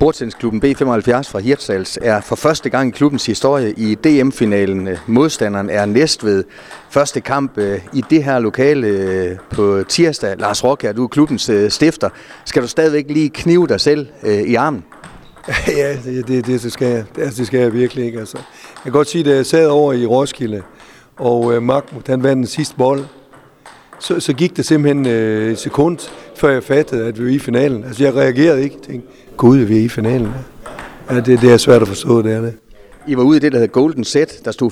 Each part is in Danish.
Bordtennisklubben B75 fra Hirtshals er for første gang i klubbens historie i DM-finalen. Modstanderen er Næstved. Første kamp øh, i det her lokale øh, på tirsdag. Lars Rocker, du er klubbens øh, stifter. Skal du stadigvæk lige knive dig selv i armen? Ja, det, det, det, skal jeg. Det, det skal jeg virkelig ikke. Altså. Jeg kan godt sige, at jeg sad over i Roskilde, og øh, Mahmoud, han vandt den sidste bold, så, så gik det simpelthen øh, et sekund, før jeg fattede, at vi var i finalen. Altså, jeg reagerede ikke. Jeg tænkte, gud, vi er i finalen. Ja, det, det er svært at forstå, det er det. I var ude i det, der hedder Golden Set. Der stod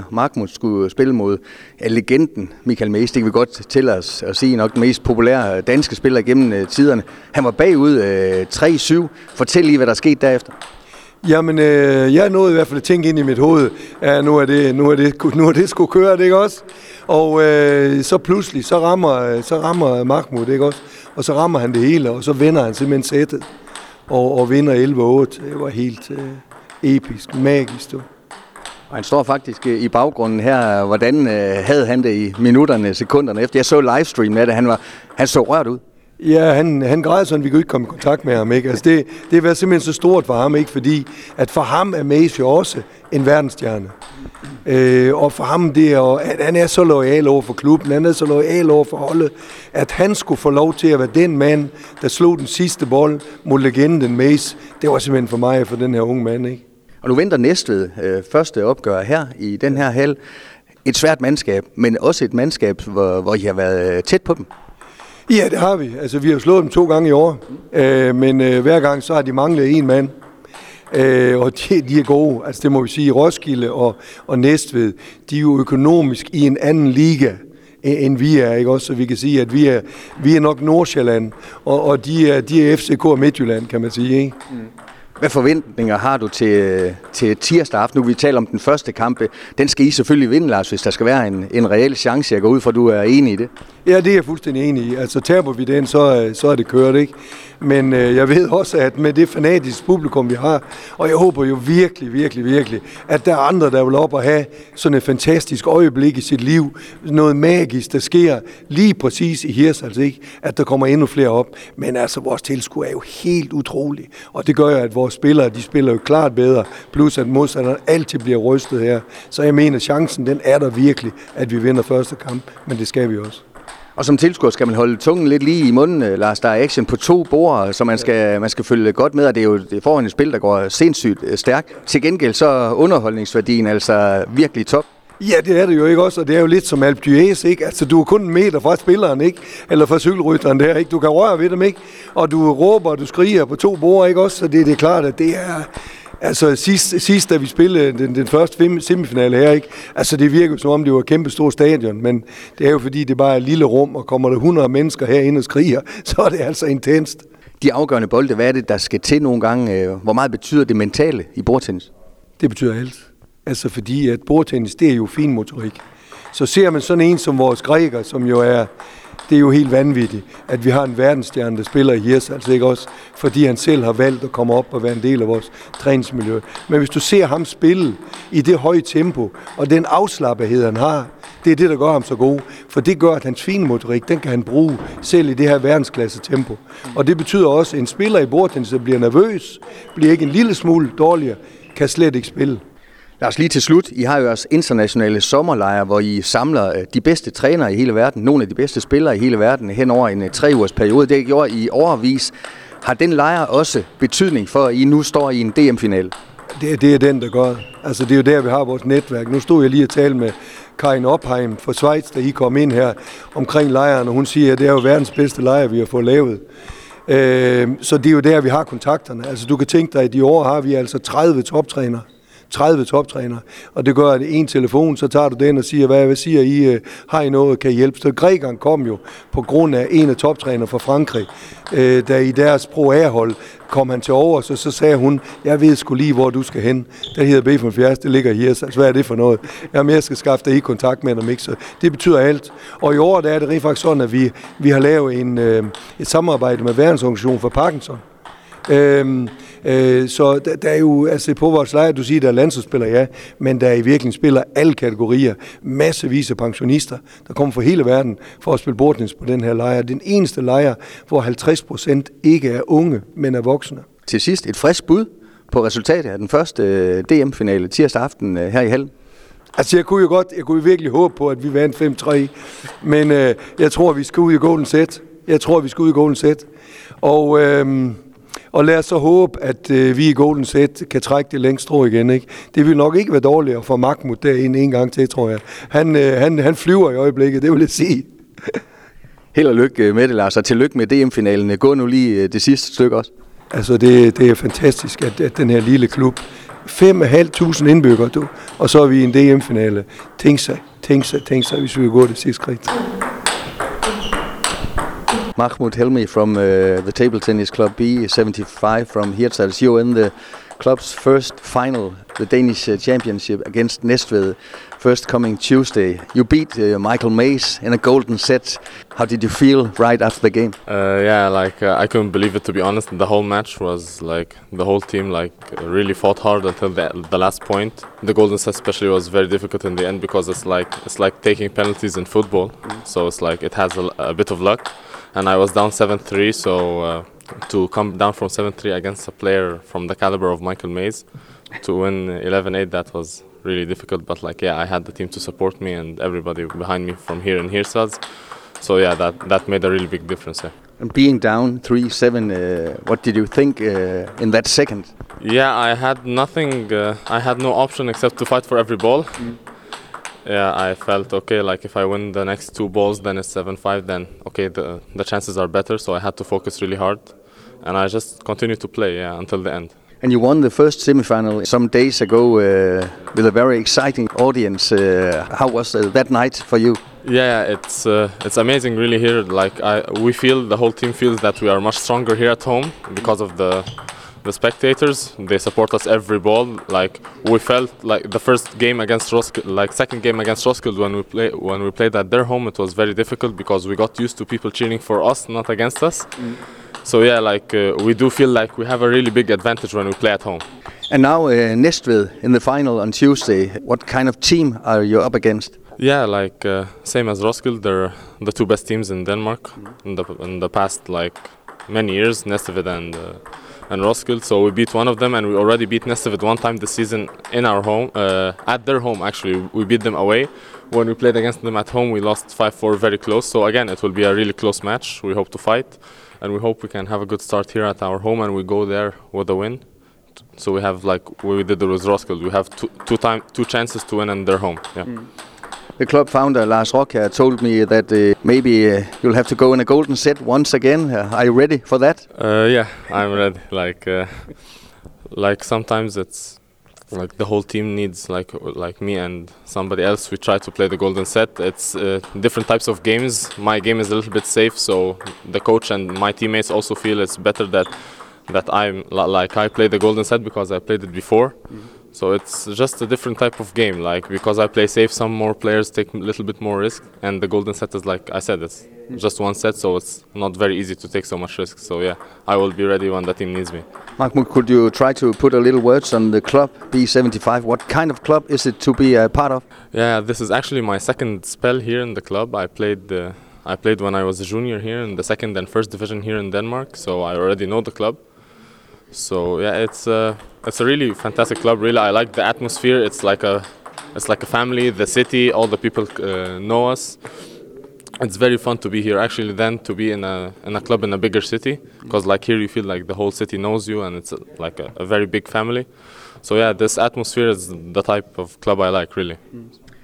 4-4. Markmund skulle spille mod ja, legenden Michael Mæs. Det kan vi godt til os at sige nok den mest populære øh, danske spiller gennem øh, tiderne. Han var bagud øh, 3-7. Fortæl lige, hvad der skete derefter. Jamen, øh, jeg nåede i hvert fald at tænke ind i mit hoved, at nu er det, nu er det, nu er det skulle køre, det ikke også? Og øh, så pludselig, så rammer, så rammer Mahmoud, ikke også? Og så rammer han det hele, og så vinder han simpelthen sættet. Og, og vinder 11-8. Det var helt øh, episk, magisk. Du. Og han står faktisk øh, i baggrunden her. Hvordan øh, havde han det i minutterne, sekunderne efter? Jeg så livestream af det. Han, var, han så rørt ud. Ja, han, han græd sådan, vi kunne ikke komme i kontakt med ham. Ikke? Altså det, det var simpelthen så stort for ham, ikke? fordi at for ham er Mace jo også en verdensstjerne. Øh, og for ham, det er, at han er så lojal over for klubben, han er så lojal over for holdet, at han skulle få lov til at være den mand, der slog den sidste bold mod legenden Mace. Det var simpelthen for mig for den her unge mand. Ikke? Og nu venter Næstved øh, første opgør her i den her hal. Et svært mandskab, men også et mandskab, hvor, hvor I har været tæt på dem. Ja, det har vi. Altså, vi har slået dem to gange i år, øh, men øh, hver gang så har de manglet en mand. Øh, og de, de er gode. Altså, det må vi sige. Roskilde og, og Næstved, de er jo økonomisk i en anden liga end vi er, ikke også? Så vi kan sige, at vi er, vi er nok Nordsjælland, og, og de, er, de er FCK og Midtjylland, kan man sige, ikke? Mm. Hvad forventninger har du til, til tirsdag aften? Nu vi taler om den første kamp. Den skal I selvfølgelig vinde, Lars, hvis der skal være en, en reel chance. Jeg går ud fra, at du er enig i det. Ja, det er jeg fuldstændig enig i. Altså taber vi den, så, øh, så er det kørt, ikke? Men øh, jeg ved også, at med det fanatiske publikum, vi har, og jeg håber jo virkelig, virkelig, virkelig, at der er andre, der vil op og have sådan et fantastisk øjeblik i sit liv. Noget magisk, der sker lige præcis i Hirsals, ikke? At der kommer endnu flere op. Men altså, vores tilskud er jo helt utrolig. Og det gør jo, at vores spillere, de spiller jo klart bedre. Plus at modstanderen altid bliver rystet her. Så jeg mener, chancen, den er der virkelig, at vi vinder første kamp. Men det skal vi også. Og som tilskuer skal man holde tungen lidt lige i munden, øh, Lars. Der er action på to bord, så man skal, man skal følge godt med, og det er jo det foran et spil, der går sindssygt øh, stærkt. Til gengæld så er underholdningsværdien altså virkelig top. Ja, det er det jo ikke også, og det er jo lidt som Alp Dues, ikke? Altså, du er kun en meter fra spilleren, ikke? Eller fra cykelrytteren der, ikke? Du kan røre ved dem, ikke? Og du råber, og du skriger på to bord, ikke også? Så det, det er klart, at det er, Altså sidst, sidst da vi spillede den, den første semifinale her, ikke? altså det virker som om det var et kæmpe stort stadion, men det er jo fordi, det bare er et lille rum, og kommer der 100 mennesker herinde og skriger, så er det altså intenst. De afgørende bolde, hvad er det, der skal til nogle gange? Øh, hvor meget betyder det mentale i bordtennis? Det betyder alt. Altså fordi, at bordtennis, det er jo fin motorik. Så ser man sådan en som vores græker, som jo er det er jo helt vanvittigt, at vi har en verdensstjerne, der spiller i Hirs, altså ikke også, fordi han selv har valgt at komme op og være en del af vores træningsmiljø. Men hvis du ser ham spille i det høje tempo, og den afslappethed, han har, det er det, der gør ham så god. For det gør, at hans fine motorik, den kan han bruge selv i det her verdensklasse tempo. Og det betyder også, at en spiller i bordtennis, der bliver nervøs, bliver ikke en lille smule dårligere, kan slet ikke spille. Lad os lige til slut. I har jo jeres internationale sommerlejre, hvor I samler øh, de bedste trænere i hele verden, nogle af de bedste spillere i hele verden hen over en øh, tre ugers periode. Det gjorde I overvis. Har den lejr også betydning for, at I nu står i en DM-final? Det, det er den, der gør. Altså, det er jo der, vi har vores netværk. Nu stod jeg lige og talte med Karin Opheim fra Schweiz, da I kom ind her omkring lejren, og hun siger, at det er jo verdens bedste lejr, vi har fået lavet. Øh, så det er jo der, vi har kontakterne. Altså, du kan tænke dig, at i år har vi altså 30 toptrænere 30 toptrænere, og det gør, at en telefon, så tager du den og siger, hvad, hvad siger I, øh, har I noget, kan I hjælpe? Så grækeren kom jo på grund af en af toptrænere fra Frankrig, øh, der i deres pro hold kom han til over, så, så sagde hun, jeg ved sgu lige, hvor du skal hen. Der hedder B75, det ligger her, så altså, hvad er det for noget? Jamen, jeg skal skaffe dig i kontakt med dem, ikke? Så det betyder alt. Og i år der er det rent faktisk sådan, at vi, vi har lavet en, øh, et samarbejde med Verdensorganisationen for Parkinson. Øh, øh, så der, der er jo, altså på vores lejr, du siger, der er landsholdsspillere, ja, men der er i virkelig spiller alle kategorier, massevis af pensionister, der kommer fra hele verden for at spille bordtennis på den her lejr. Den eneste lejr, hvor 50 procent ikke er unge, men er voksne. Til sidst et frisk bud på resultatet af den første øh, DM-finale tirsdag aften øh, her i Hallen. Altså, jeg kunne jo godt, jeg kunne virkelig håbe på, at vi vandt 5-3, men øh, jeg tror, vi skal ud i Golden Set. Jeg tror, vi skal ud i Golden Set. Og, øh, og lad os så håbe, at øh, vi i Golden Set kan trække det længst strå igen. Ikke? Det vil nok ikke være dårligt at få Mahmoud derinde en gang til, tror jeg. Han, øh, han, han flyver i øjeblikket, det vil jeg sige. Held og lykke med det, Lars, og tillykke med DM-finalen. Gå nu lige øh, det sidste stykke også. Altså, det, det er fantastisk, at, at den her lille klub, 5.500 indbyggere, du, og så er vi i en DM-finale. Tænk sig, tænk sig, tænk sig, hvis vi vil gå det sidste skridt. Mahmoud Helmi from uh, the Table Tennis Club B75 from Hirtshals. You're in the club's first final, the Danish uh, Championship against Næstved, first coming Tuesday. You beat uh, Michael Mays in a golden set. How did you feel right after the game? Uh, yeah, like uh, I couldn't believe it to be honest. The whole match was like the whole team like really fought hard until the, the last point. The golden set especially was very difficult in the end because it's like it's like taking penalties in football. So it's like it has a, a bit of luck, and I was down seven three. So uh, to come down from seven three against a player from the caliber of Michael Mays to win 11-8 that was really difficult but like yeah I had the team to support me and everybody behind me from here and here sides so yeah that that made a really big difference yeah. And being down 3 7, uh, what did you think uh, in that second? Yeah, I had nothing, uh, I had no option except to fight for every ball. Mm. Yeah, I felt okay, like if I win the next two balls, then it's 7 5, then okay, the, the chances are better. So I had to focus really hard. And I just continued to play yeah, until the end. And you won the first semifinal some days ago uh, with a very exciting audience. Uh, how was uh, that night for you? Yeah, it's uh, it's amazing really here. Like I, we feel the whole team feels that we are much stronger here at home because of the the spectators. They support us every ball. Like we felt like the first game against Roskilde, like second game against Roskilde when we play when we played at their home, it was very difficult because we got used to people cheering for us, not against us. Mm. So yeah, like uh, we do feel like we have a really big advantage when we play at home. And now uh, in the final on Tuesday. What kind of team are you up against? Yeah, like uh, same as Roskilde, they're the two best teams in Denmark in the in the past like many years, Næstved and uh, and Roskilde. So we beat one of them, and we already beat Næstved one time this season in our home, uh, at their home actually. We beat them away. When we played against them at home, we lost 5-4 very close. So again, it will be a really close match. We hope to fight and we hope we can have a good start here at our home and we go there with a win. So we have like we did with Roskilde, we have two two time two chances to win in their home. Yeah. Mm. The club founder Lars Rocker told me that uh, maybe uh, you'll have to go in a golden set once again. Uh, are you ready for that? Uh, yeah, I'm ready. Like uh, like sometimes it's like the whole team needs like like me and somebody else we try to play the golden set. It's uh, different types of games. My game is a little bit safe so the coach and my teammates also feel it's better that that i'm like i play the golden set because i played it before. Mm -hmm. So it's just a different type of game. Like because I play safe, some more players take a little bit more risk, and the golden set is like I said, it's just one set, so it's not very easy to take so much risk. So yeah, I will be ready when the team needs me. Mahmoud, could you try to put a little words on the club B75? What kind of club is it to be a part of? Yeah, this is actually my second spell here in the club. I played. Uh, I played when I was a junior here in the second and first division here in Denmark, so I already know the club. So yeah, it's uh, it's a really fantastic club. Really, I like the atmosphere. It's like a it's like a family. The city, all the people uh, know us. It's very fun to be here. Actually, then to be in a in a club in a bigger city, because like here you feel like the whole city knows you, and it's a, like a, a, very big family. So yeah, this atmosphere is the type of club I like really.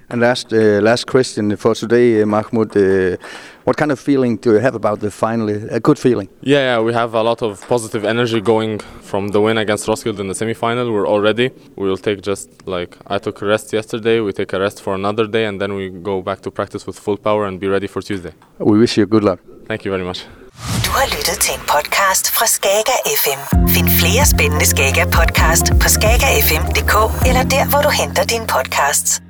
And last uh, last question for today, uh, Mahmoud. Uh, what kind of feeling do you have about the final? A good feeling? Yeah, yeah, we have a lot of positive energy going from the win against Roskilde in the semi-final. We're already. We will take just like I took a rest yesterday. We take a rest for another day, and then we go back to practice with full power and be ready for Tuesday. We wish you good luck. Thank you very much. Du har lyttet til en podcast fra Skager FM. Find flere spændende Skager podcast på skagerfm.dk eller der, hvor du henter dine podcasts.